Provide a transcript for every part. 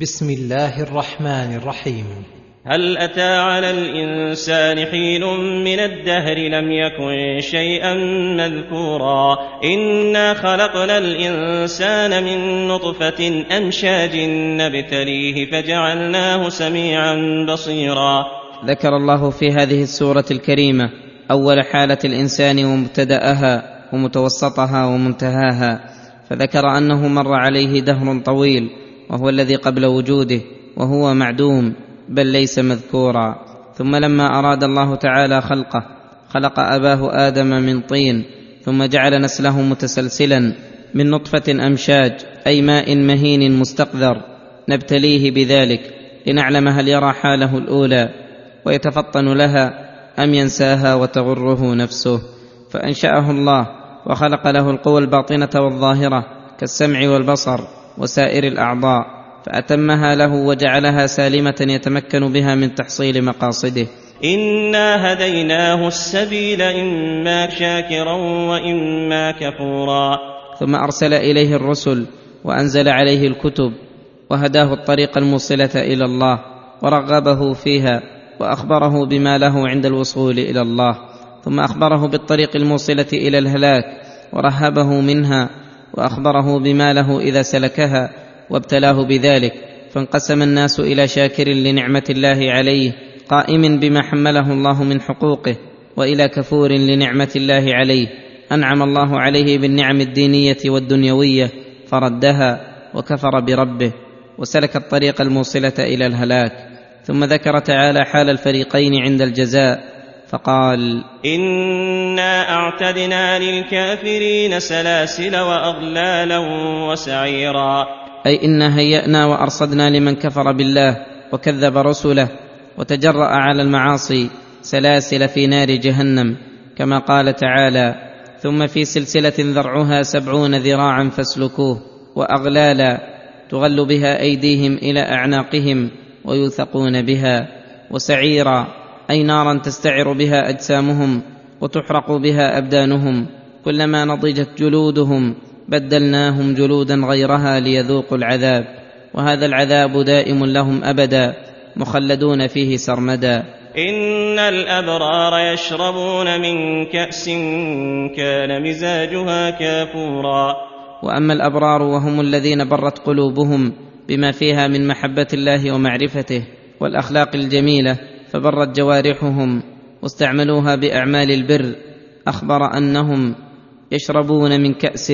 بسم الله الرحمن الرحيم. هل أتى على الإنسان حين من الدهر لم يكن شيئا مذكورا؟ إنا خلقنا الإنسان من نطفة أمشاج نبتليه فجعلناه سميعا بصيرا. ذكر الله في هذه السورة الكريمة أول حالة الإنسان ومبتدأها ومتوسطها ومنتهاها فذكر أنه مر عليه دهر طويل وهو الذي قبل وجوده وهو معدوم بل ليس مذكورا. ثم لما أراد الله تعالى خلقه خلق أباه آدم من طين ثم جعل نسله متسلسلا من نطفة أمشاج أي ماء مهين مستقذر. نبتليه بذلك لنعلم هل يرى حاله الأولى ويتفطن لها أم ينساها وتغره نفسه. فأنشأه الله وخلق له القوى الباطنة والظاهرة كالسمع والبصر. وسائر الأعضاء فأتمها له وجعلها سالمة يتمكن بها من تحصيل مقاصده. انا هديناه السبيل اما شاكرا واما كفورا. ثم أرسل إليه الرسل وأنزل عليه الكتب وهداه الطريق الموصلة إلى الله ورغبه فيها وأخبره بما له عند الوصول إلى الله. ثم أخبره بالطريق الموصلة إلى الهلاك ورهبه منها وأخبره بما له إذا سلكها وابتلاه بذلك فانقسم الناس إلى شاكر لنعمة الله عليه قائم بما حمله الله من حقوقه وإلى كفور لنعمة الله عليه. أنعم الله عليه بالنعم الدينية والدنيوية فردها وكفر بربه وسلك الطريق الموصلة إلى الهلاك. ثم ذكر تعالى حال الفريقين عند الجزاء فقال انا اعتدنا للكافرين سلاسل واغلالا وسعيرا. أي إنا هيأنا وأرصدنا لمن كفر بالله وكذب رسله وتجرأ على المعاصي سلاسل في نار جهنم كما قال تعالى ثم في سلسلة ذرعها سبعون ذراعا فاسلكوه وأغلالا تغل بها أيديهم إلى أعناقهم ويوثقون بها وسعيرا أي نارا تستعر بها أجسامهم وتحرق بها أبدانهم كلما نضجت جلودهم بدلناهم جلودا غيرها ليذوقوا العذاب. وهذا العذاب دائم لهم أبدا مخلدون فيه سرمدا. إن الأبرار يشربون من كأس كان مزاجها كافورا. وأما الأبرار وهم الذين برت قلوبهم بما فيها من محبة الله ومعرفته والأخلاق الجميلة فبرت جوارحهم واستعملوها بأعمال البر. أخبر أنهم يشربون من كأس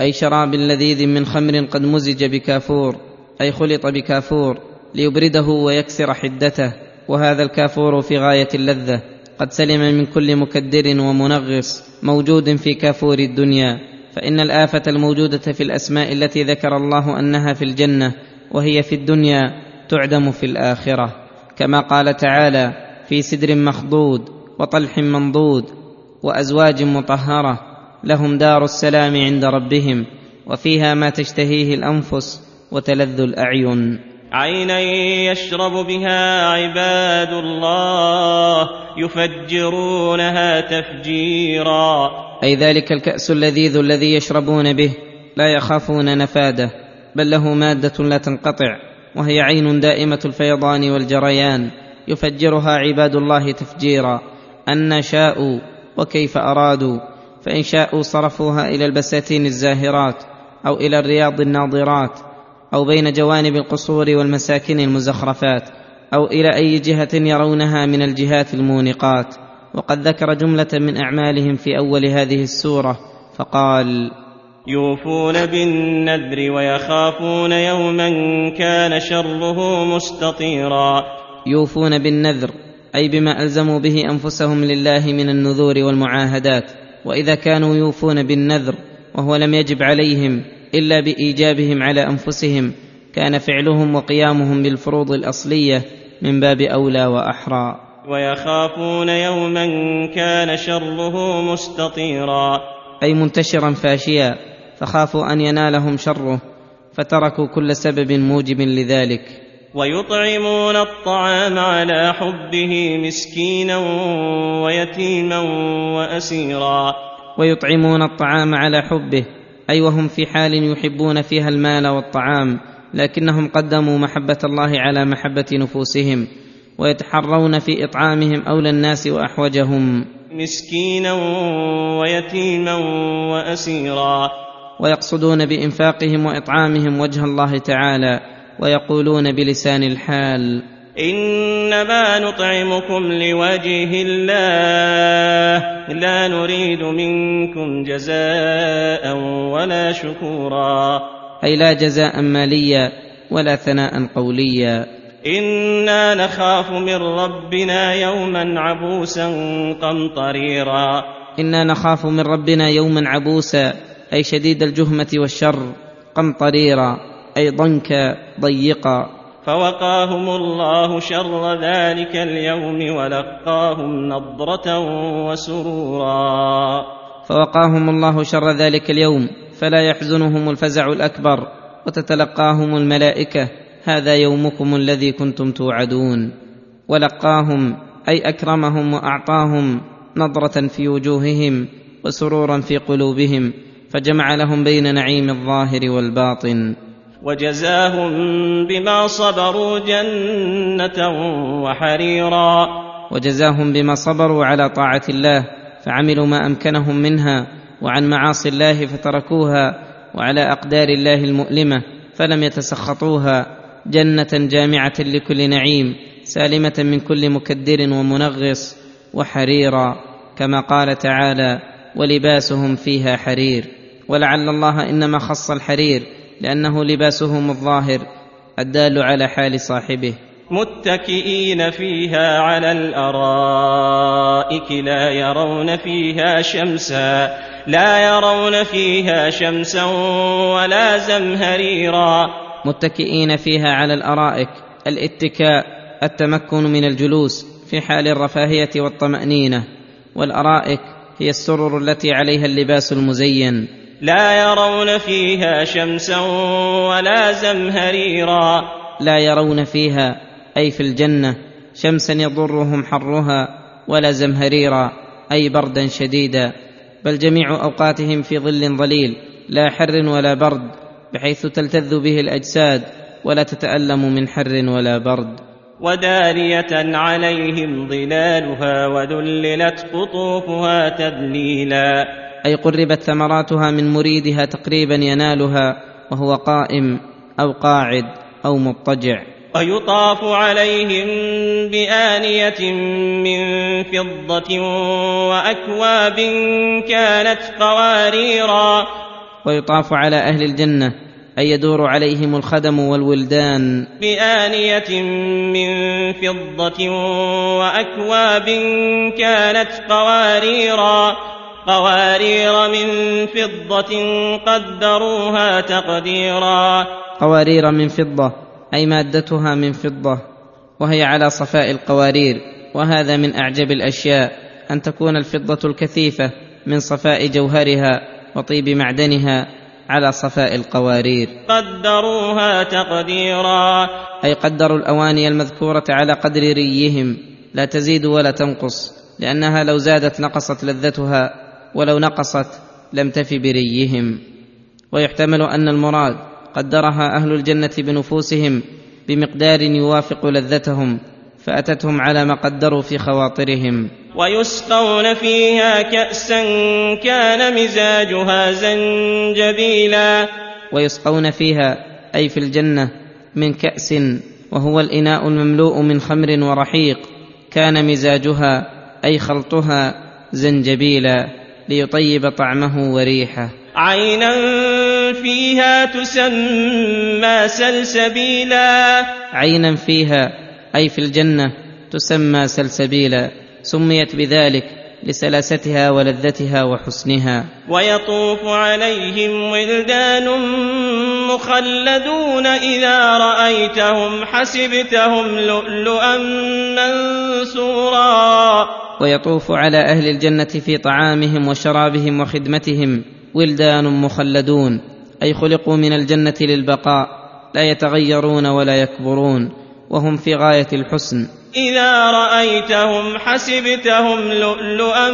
أي شراب لذيذ من خمر قد مزج بكافور أي خلط بكافور ليبرده ويكسر حدته. وهذا الكافور في غاية اللذة. قد سلم من كل مكدر ومنغص موجود في كافور الدنيا. فإن الآفة الموجودة في الأسماء التي ذكر الله أنها في الجنة وهي في الدنيا تعدم في الآخرة. كما قال تعالى في سدر مخضود وطلح منضود وأزواج مطهرة لهم دار السلام عند ربهم وفيها ما تشتهيه الأنفس وتلذ الأعين. عينا يشرب بها عباد الله يفجرونها تفجيرا. أي ذلك الكأس اللذيذ الذي يشربون به لا يخافون نفاده بل له مادة لا تنقطع. وهي عين دائمة الفيضان والجريان يفجرها عباد الله تفجيرا. ان شاءوا وكيف أرادوا؟ فإن شاءوا صرفوها إلى البساتين الزاهرات أو إلى الرياض الناضرات أو بين جوانب القصور والمساكن المزخرفات أو إلى أي جهة يرونها من الجهات المونقات. وقد ذكر جملة من أعمالهم في أول هذه السورة فقال يوفون بالنذر ويخافون يوما كان شره مستطيرا. يوفون بالنذر أي بما ألزموا به أنفسهم لله من النذور والمعاهدات. وإذا كانوا يوفون بالنذر وهو لم يجب عليهم إلا بإيجابهم على أنفسهم كان فعلهم وقيامهم بالفروض الأصلية من باب أولى وأحرى. ويخافون يوما كان شره مستطيرا. أي منتشرا فاشيا فخافوا أن ينالهم شره فتركوا كل سبب موجب لذلك. ويطعمون الطعام على حبه مسكينا ويتيما وأسيرا. ويطعمون الطعام على حبه أي وهم في حال يحبون فيها المال والطعام لكنهم قدموا محبة الله على محبة نفوسهم ويتحرون في إطعامهم أولى الناس وأحوجهم. مسكينا ويتيما وأسيرا. ويقصدون بإنفاقهم وإطعامهم وجه الله تعالى ويقولون بلسان الحال. إنما نطعمكم لوجه الله. لا نريد منكم جزاء ولا شكورا. أي لا جزاء ماليا ولا ثناء قوليا. إنا نخاف من ربنا يوما عبوسا قمطريرا. إنا نخاف من ربنا يوما عبوسا أي شديد الجهمة والشر قمطريرا أي ضنكا ضيقا. فوقاهم الله شر ذلك اليوم ولقاهم نضرة وسرورا. فوقاهم الله شر ذلك اليوم فلا يحزنهم الفزع الأكبر وتتلقاهم الملائكة هذا يومكم الذي كنتم توعدون. ولقاهم أي أكرمهم وأعطاهم نضرة في وجوههم وسرورا في قلوبهم. فجمع لهم بين نعيم الظاهر والباطن. وجزاهم بما صبروا جنة وحريرا. وجزاهم بما صبروا على طاعة الله فعملوا ما أمكنهم منها وعن معاصي الله فتركوها وعلى أقدار الله المؤلمة فلم يتسخطوها. جنة جامعة لكل نعيم سالمة من كل مكدر ومنغص وحريرا كما قال تعالى ولباسهم فيها حرير ولعل الله إنما خص الحرير لأنه لباسهم الظاهر الدال على حال صاحبه. متكئين فيها على الأرائك لا يرون فيها شمسا لا يرون فيها شمسا ولا زمهريرا. متكئين فيها على الأرائك الاتكاء التمكن من الجلوس في حال الرفاهية والطمأنينة. والأرائك هي السرر التي عليها اللباس المزين. لا يرون فيها شمسا ولا زمهريرا. لا يرون فيها أي في الجنة شمسا يضرهم حرها ولا زمهريرا أي بردا شديدا. بل جميع أوقاتهم في ظل ظليل لا حر ولا برد بحيث تلتذ به الأجساد ولا تتألم من حر ولا برد. ودارية عليهم ظلالها وذللت قطوفها تذليلا. أي قربت ثمراتها من مريدها تقريبا ينالها وهو قائم أو قاعد أو مضطجع. ويطاف عليهم بآنية من فضة وأكواب كانت قواريرا. ويطاف على أهل الجنة أي يدور عليهم الخدم والولدان. بآنية من فضة وأكواب كانت قواريرا. قوارير من فضة قدروها تقديرا. قوارير من فضة أي مادتها من فضة وهي على صفاء القوارير وهذا من أعجب الأشياء أن تكون الفضة الكثيفة من صفاء جوهرها وطيب معدنها على صفاء القوارير. قدروها تقديرا. أي قدروا الأواني المذكورة على قدر ريهم لا تزيد ولا تنقص لأنها لو زادت نقصت لذتها. ولو نقصت لم تف بريهم. ويحتمل أن المراد قدرها أهل الجنة بنفوسهم بمقدار يوافق لذتهم فأتتهم على ما قدروا في خواطرهم. ويسقون فيها كأسا كان مزاجها زنجبيلا. ويسقون فيها أي في الجنة من كأس وهو الإناء المملوء من خمر ورحيق كان مزاجها أي خلطها زنجبيلا. ليطيب طعمه وريحه. عينا فيها تسمى سلسبيلا. عينا فيها أي في الجنة تسمى سلسبيلا. سميت بذلك لسلاستها ولذتها وحسنها. ويطوف عليهم ولدان مخلدون إذا رأيتهم حسبتهم لؤلؤا منثورا. ويطوف على أهل الجنة في طعامهم وشرابهم وخدمتهم ولدان مخلدون أي خلقوا من الجنة للبقاء لا يتغيرون ولا يكبرون وهم في غاية الحسن. إذا رأيتهم حسبتهم لؤلؤا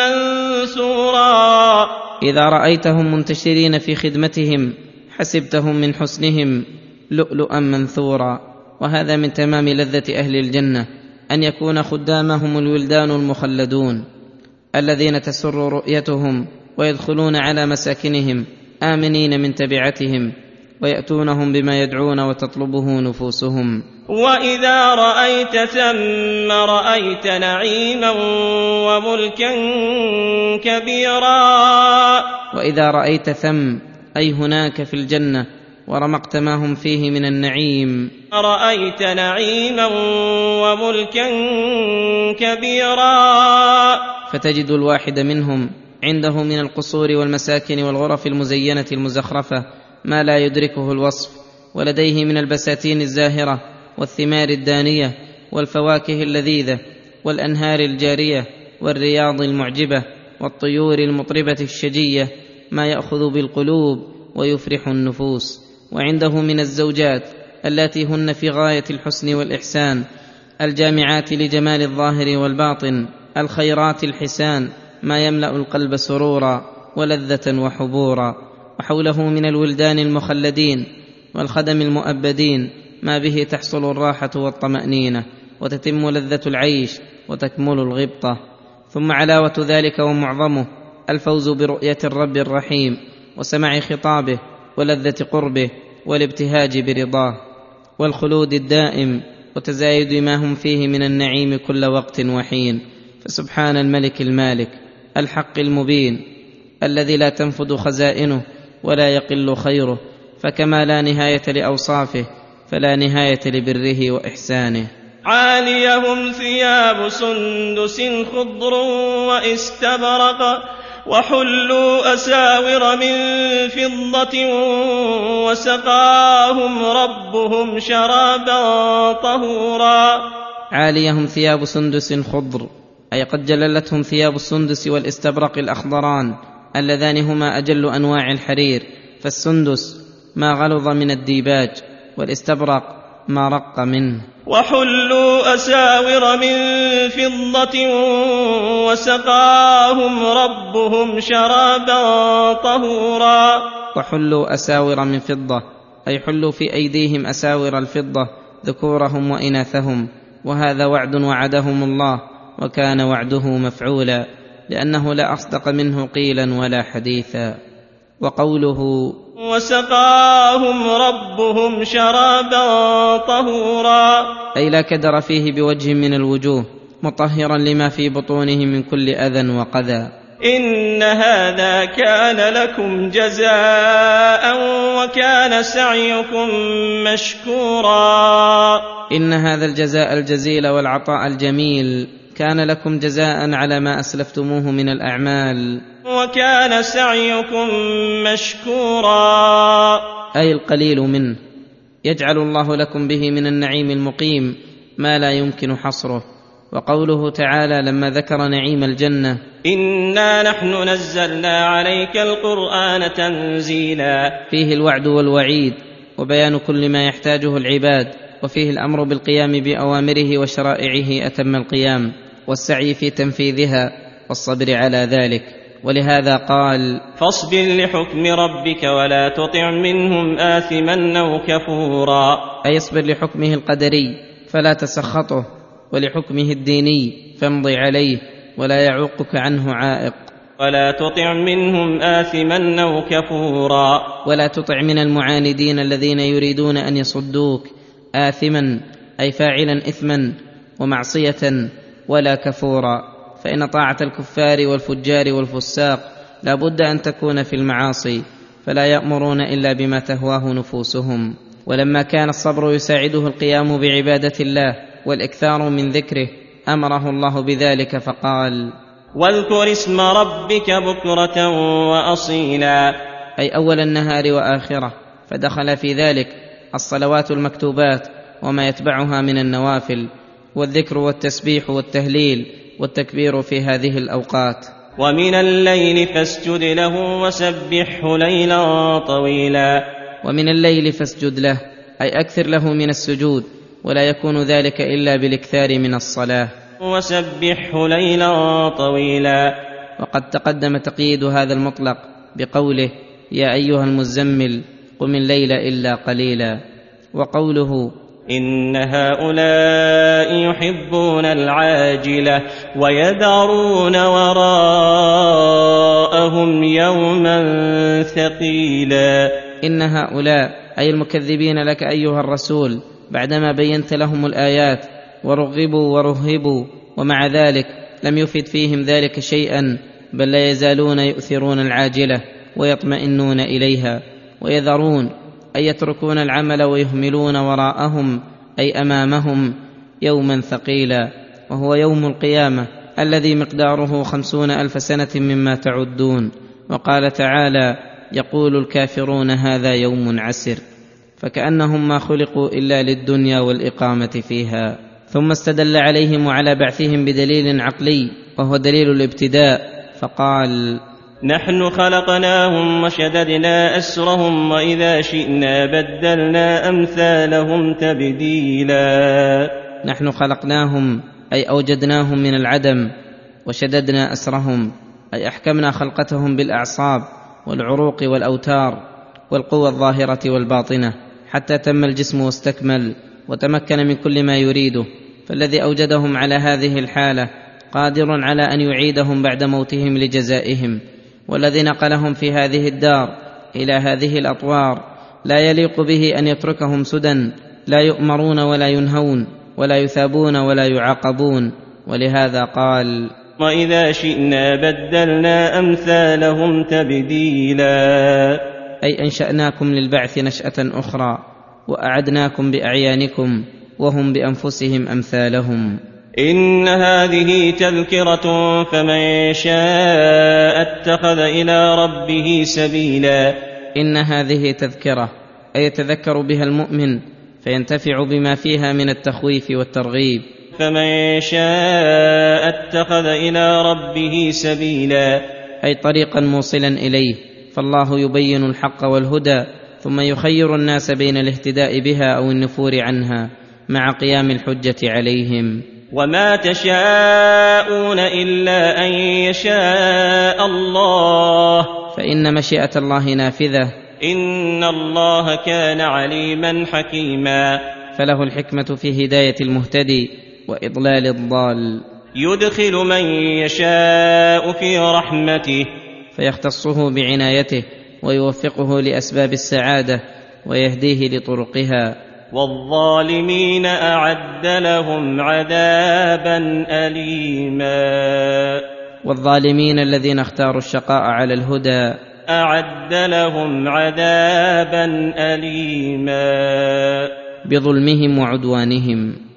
منثورا. إذا رأيتهم منتشرين في خدمتهم حسبتهم من حسنهم لؤلؤا منثورا. وهذا من تمام لذة أهل الجنة أن يكون خدامهم الولدان المخلدون الذين تسر رؤيتهم ويدخلون على مساكنهم آمنين من تبعتهم. ويأتونهم بما يدعون وتطلبه نفوسهم. واذا رايت ثم رايت نعيما وملكا كبيرا. واذا رايت ثم اي هناك في الجنه ورمقت ما هم فيه من النعيم. رايت نعيما وملكا كبيرا. فتجد الواحد منهم عنده من القصور والمساكن والغرف المزينه المزخرفه. ما لا يدركه الوصف ولديه من البساتين الزاهرة والثمار الدانية والفواكه اللذيذة والأنهار الجارية والرياض المعجبة والطيور المطربة الشجية ما يأخذ بالقلوب ويفرح النفوس. وعنده من الزوجات اللاتي هن في غاية الحسن والإحسان الجامعات لجمال الظاهر والباطن الخيرات الحسان ما يملأ القلب سرورا ولذة وحبورا. وحوله من الولدان المخلدين والخدم المؤبدين ما به تحصل الراحة والطمأنينة وتتم لذة العيش وتكمل الغبطة. ثم علاوة ذلك ومعظمه الفوز برؤية الرب الرحيم وسمع خطابه ولذة قربه والابتهاج برضاه والخلود الدائم وتزايد ما هم فيه من النعيم كل وقت وحين. فسبحان الملك المالك الحق المبين الذي لا تنفد خزائنه ولا يقل خيره فكما لا نهاية لأوصافه فلا نهاية لبره وإحسانه. عاليهم ثياب سندس خضر واستبرق وحلوا أساور من فضة وسقاهم ربهم شرابا طهورا. عاليهم ثياب سندس خضر أي قد جللتهم ثياب السندس والاستبرق الأخضران اللذان هما أجل أنواع الحرير فالسندس ما غلظ من الديباج والاستبرق ما رق منه. وحلوا أساور من فضة وسقاهم ربهم شرابا طهورا. وحلوا أساور من فضة أي حلوا في أيديهم أساور الفضة ذكورهم وإناثهم وهذا وعد وعدهم الله وكان وعده مفعولا. لأنه لا أصدق منه قيلا ولا حديثا وقوله وسقاهم ربهم شرابا طهورا. أي لا كدر فيه بوجه من الوجوه مطهرا لما في بطونه من كل أذى وقذى. إن هذا كان لكم جزاء وكان سعيكم مشكورا. إن هذا الجزاء الجزيل والعطاء الجميل كان لكم جزاء على ما أسلفتموه من الأعمال. وكان سعيكم مشكورا. أي القليل منه. يجعل الله لكم به من النعيم المقيم ما لا يمكن حصره. وقوله تعالى لما ذكر نعيم الجنة. إنا نحن نزلنا عليك القرآن تنزيلا. فيه الوعد والوعيد وبيان كل ما يحتاجه العباد. وفيه الأمر بالقيام بأوامره وشرائعه أتم القيام والسعي في تنفيذها والصبر على ذلك ولهذا قال فاصبر لحكم ربك ولا تطع منهم آثما أو كفورا. أي اصبر لحكمه القدري فلا تسخطه ولحكمه الديني فامض عليه ولا يعوقك عنه عائق. ولا تطع منهم آثما أو كفورا. ولا تطع من المعاندين الذين يريدون أن يصدوك آثما أي فاعلا إثما ومعصية ولا كفورا. فإن طاعة الكفار والفجار والفساق لا بد أن تكون في المعاصي فلا يأمرون إلا بما تهواه نفوسهم. ولما كان الصبر يساعده القيام بعبادة الله والإكثار من ذكره أمره الله بذلك فقال واذكر اسم ربك بكرة وأصيلا. أي أول النهار وآخرة فدخل في ذلك الصلوات المكتوبات وما يتبعها من النوافل والذكر والتسبيح والتهليل والتكبير في هذه الأوقات. ومن الليل فاسجد له وسبحه ليلا طويلا. ومن الليل فاسجد له أي أكثر له من السجود ولا يكون ذلك إلا بالإكثار من الصلاة. وسبحه ليلا طويلا. وقد تقدم تقييد هذا المطلق بقوله يا أيها المزمل قم الليل إلا قليلا. وقوله إن هؤلاء يحبون العاجلة ويذرون وراءهم يوما ثقيلا. إن هؤلاء أي المكذبين لك أيها الرسول بعدما بينت لهم الآيات ورغبوا ورهبوا ومع ذلك لم يفد فيهم ذلك شيئا بل لا يزالون يؤثرون العاجلة ويطمئنون إليها. ويذرون اي يتركون العمل ويهملون وراءهم أي أمامهم يوما ثقيلا وهو يوم القيامة الذي مقداره خمسون ألف سنة مما تعدون. وقال تعالى يقول الكافرون هذا يوم عسر فكأنهم ما خلقوا إلا للدنيا والإقامة فيها. ثم استدل عليهم وعلى بعثهم بدليل عقلي وهو دليل الابتداء فقال نحن خلقناهم وشددنا أسرهم وإذا شئنا بدلنا أمثالهم تبديلا. نحن خلقناهم أي أوجدناهم من العدم وشددنا أسرهم أي أحكمنا خلقتهم بالأعصاب والعروق والأوتار والقوى الظاهرة والباطنة حتى تم الجسم واستكمل وتمكن من كل ما يريده. فالذي أوجدهم على هذه الحالة قادر على أن يعيدهم بعد موتهم لجزائهم. والذي نقلهم في هذه الدار إلى هذه الأطوار لا يليق به أن يتركهم سدى لا يؤمرون ولا ينهون ولا يثابون ولا يعاقبون. ولهذا قال وإذا شئنا بدلنا أمثالهم تبديلا. أي أنشأناكم للبعث نشأة أخرى وأعدناكم بأعيانكم وهم بأنفسهم أمثالهم. إن هذه تذكرة فمن شاء اتخذ إلى ربه سبيلا. إن هذه تذكرة أي يتذكر بها المؤمن فينتفع بما فيها من التخويف والترغيب. فمن شاء اتخذ إلى ربه سبيلا. أي طريقا موصلا إليه فالله يبين الحق والهدى ثم يخير الناس بين الاهتداء بها أو النفور عنها مع قيام الحجة عليهم. وما تشاءون الا ان يشاء الله فان مشيئه الله نافذه. ان الله كان عليما حكيما. فله الحكمه في هدايه المهتدي واضلال الضال. يدخل من يشاء في رحمته. فيختصه بعنايته ويوفقه لاسباب السعاده ويهديه لطرقها. والظالمين أعد لهم عذابا اليما. والظالمين الذين اختاروا الشقاء على الهدى. أعد لهم عذابا اليما. بظلمهم وعدوانهم.